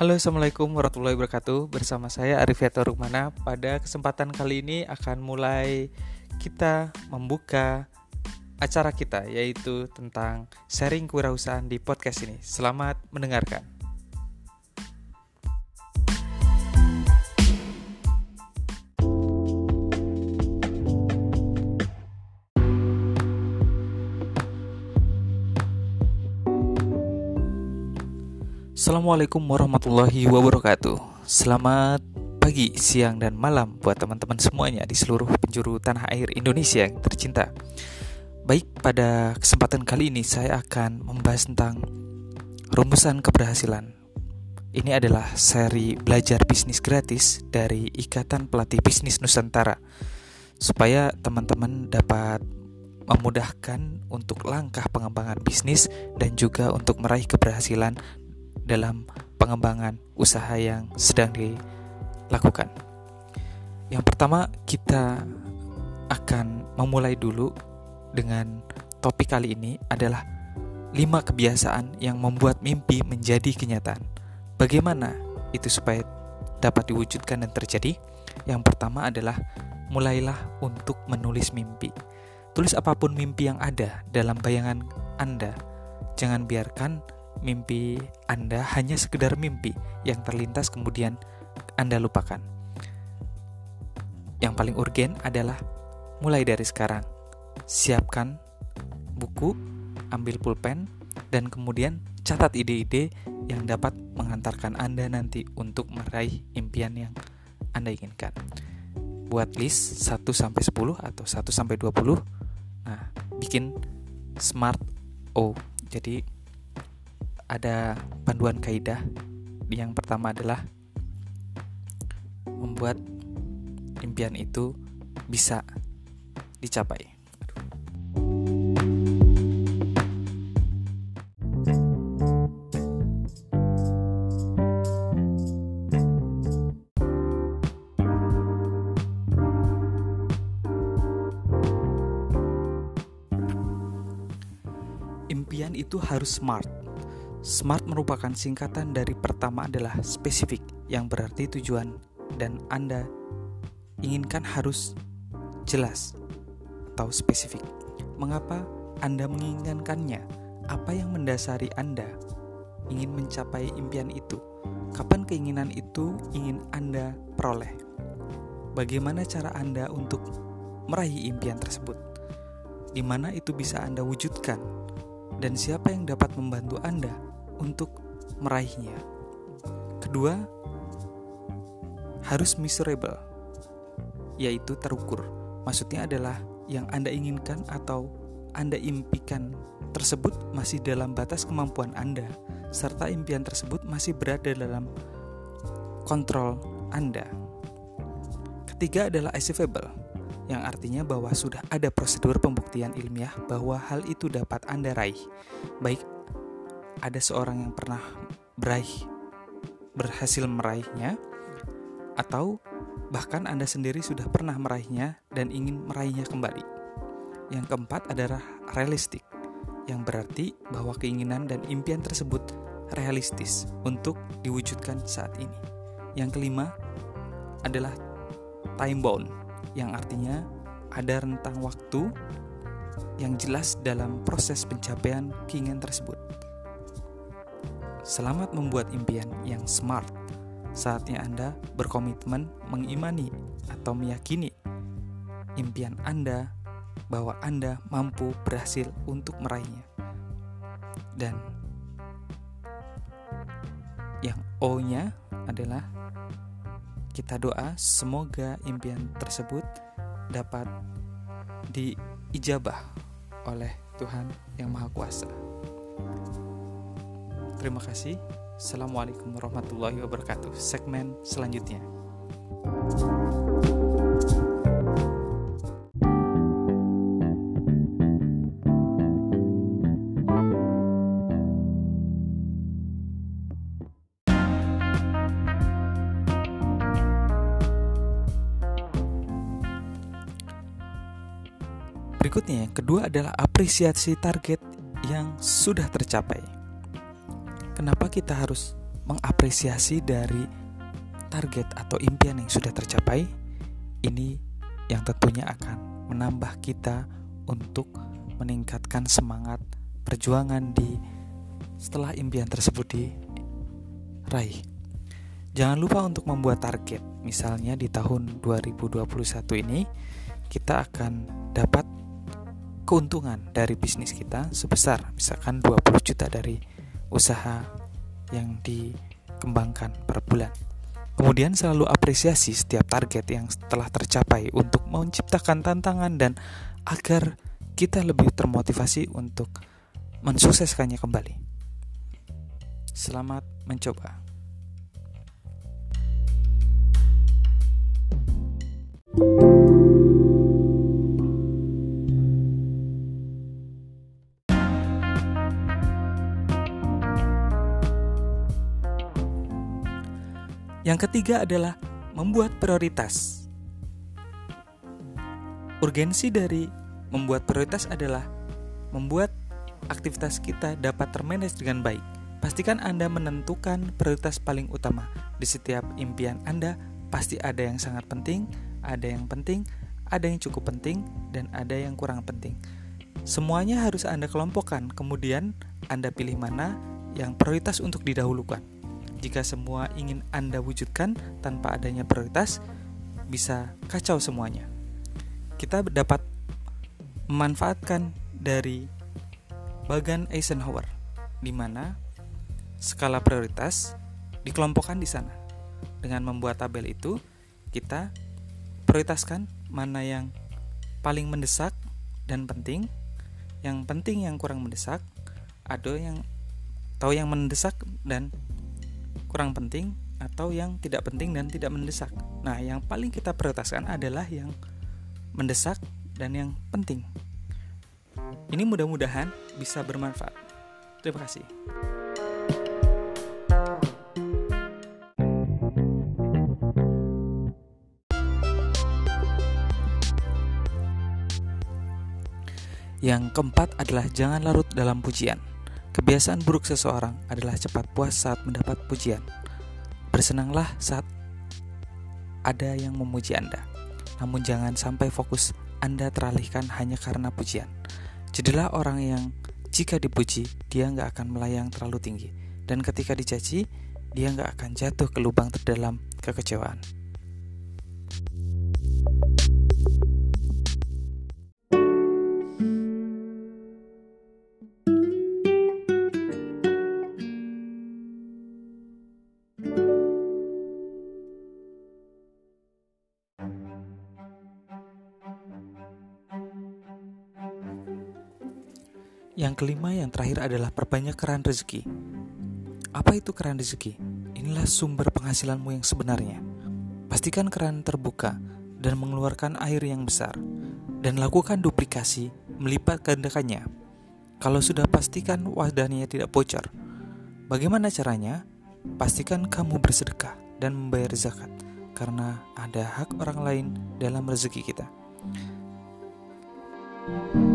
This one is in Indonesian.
Halo Assalamualaikum warahmatullahi wabarakatuh. Bersama saya Arif Yato Rukmana. Pada kesempatan kali ini akan mulai kita membuka acara kita Yaitu tentang sharing kewirausahaan di podcast ini. Selamat mendengarkan Assalamualaikum warahmatullahi wabarakatuh. Selamat pagi, siang, dan malam buat teman-teman semuanya di seluruh penjuru tanah air Indonesia yang tercinta. Baik, pada kesempatan kali ini saya akan membahas tentang rumusan keberhasilan. Ini adalah seri belajar bisnis gratis dari Ikatan Pelatih Bisnis Nusantara Supaya teman-teman dapat memudahkan untuk langkah pengembangan bisnis dan juga untuk meraih keberhasilan dalam pengembangan usaha yang sedang dilakukan. Yang pertama, kita akan memulai dulu dengan topik kali ini adalah 5 kebiasaan yang membuat mimpi menjadi kenyataan. Bagaimana itu supaya dapat diwujudkan dan terjadi? Yang pertama adalah mulailah untuk menulis mimpi. Tulis apa pun mimpi yang ada dalam bayangan Anda. Jangan biarkan mimpi Anda hanya sekedar mimpi yang terlintas kemudian Anda lupakan. Yang paling urgen adalah mulai dari sekarang. Siapkan buku, ambil pulpen, dan kemudian catat ide-ide yang dapat mengantarkan Anda nanti untuk meraih impian yang Anda inginkan. Buat list 1 sampai 10 atau 1 sampai 20. Nah, bikin smart O. Jadi ada panduan kaidah. Yang pertama adalah membuat impian itu bisa dicapai. Impian itu harus smart SMART merupakan singkatan dari pertama adalah spesifik, yang berarti tujuan dan Anda inginkan harus jelas atau spesifik. Mengapa Anda menginginkannya? Apa yang mendasari Anda ingin mencapai impian itu? Kapan keinginan itu ingin Anda peroleh? Bagaimana cara Anda untuk meraih impian tersebut? Di mana itu bisa Anda wujudkan? Dan siapa yang dapat membantu Anda untuk meraihnya. Kedua, harus measurable, yaitu terukur. Maksudnya adalah yang Anda inginkan atau Anda impikan tersebut masih dalam batas kemampuan Anda, serta impian tersebut masih berada dalam kontrol Anda. Ketiga adalah achievable, yang artinya bahwa sudah ada prosedur pembuktian ilmiah bahwa hal itu dapat Anda raih, baik ada seorang yang pernah beraih berhasil meraihnya atau bahkan Anda sendiri sudah pernah meraihnya dan ingin meraihnya kembali. Yang keempat adalah realistik, yang berarti bahwa keinginan dan impian tersebut realistis untuk diwujudkan saat ini. Yang kelima adalah time bound, yang artinya ada rentang waktu yang jelas dalam proses pencapaian keinginan tersebut. Selamat membuat impian yang smart. Saatnya Anda berkomitmen mengimani atau meyakini impian Anda bahwa Anda mampu berhasil untuk meraihnya. Dan yang O-nya adalah kita doa semoga impian tersebut dapat diijabah oleh Tuhan yang Maha Kuasa. Terima kasih. Assalamualaikum warahmatullahi wabarakatuh. Segmen selanjutnya. Berikutnya, kedua adalah apresiasi target yang sudah tercapai. Kenapa kita harus mengapresiasi dari target atau impian yang sudah tercapai, ini yang tentunya akan menambah kita untuk meningkatkan semangat perjuangan di setelah impian tersebut diraih. Jangan lupa untuk membuat target. Misalnya di tahun 2021 ini kita akan dapat keuntungan dari bisnis kita sebesar misalkan 20 juta dari usaha yang dikembangkan per bulan. Kemudian selalu apresiasi setiap target yang telah tercapai untuk menciptakan tantangan dan agar kita lebih termotivasi untuk mensukseskannya kembali. Selamat mencoba. Yang ketiga adalah membuat prioritas. Urgensi dari membuat prioritas adalah membuat aktivitas kita dapat termanage dengan baik. Pastikan Anda menentukan prioritas paling utama di setiap impian Anda. Pasti ada yang sangat penting, ada yang penting, ada yang cukup penting, dan ada yang kurang penting. Semuanya harus Anda kelompokkan, kemudian Anda pilih mana yang prioritas untuk didahulukan. Jika semua ingin Anda wujudkan tanpa adanya prioritas, bisa kacau semuanya. Kita dapat memanfaatkan dari bagan Eisenhower, di mana skala prioritas dikelompokkan di sana. Dengan membuat tabel itu, kita prioritaskan mana yang paling mendesak dan penting, yang penting yang kurang mendesak, ada yang tahu yang mendesak dan kurang penting atau yang tidak penting dan tidak mendesak. Nah, yang paling kita prioritaskan adalah yang mendesak dan yang penting. Ini mudah-mudahan bisa bermanfaat. Terima kasih. Yang keempat adalah jangan larut dalam pujian. Kebiasaan buruk seseorang adalah cepat puas saat mendapat pujian. Bersenanglah saat ada yang memuji Anda. Namun jangan sampai fokus Anda teralihkan hanya karena pujian. Jadilah orang yang jika dipuji, dia nggak akan melayang terlalu tinggi. Dan ketika dicaci, dia nggak akan jatuh ke lubang terdalam kekecewaan. Yang kelima yang terakhir adalah perbanyak keran rezeki. Apa itu keran rezeki? Inilah sumber penghasilanmu yang sebenarnya. Pastikan keran terbuka dan mengeluarkan air yang besar dan lakukan duplikasi melipat gandakannya. Kalau sudah pastikan wadahnya tidak bocor. Bagaimana caranya? Pastikan kamu bersedekah dan membayar zakat karena ada hak orang lain dalam rezeki kita. thank you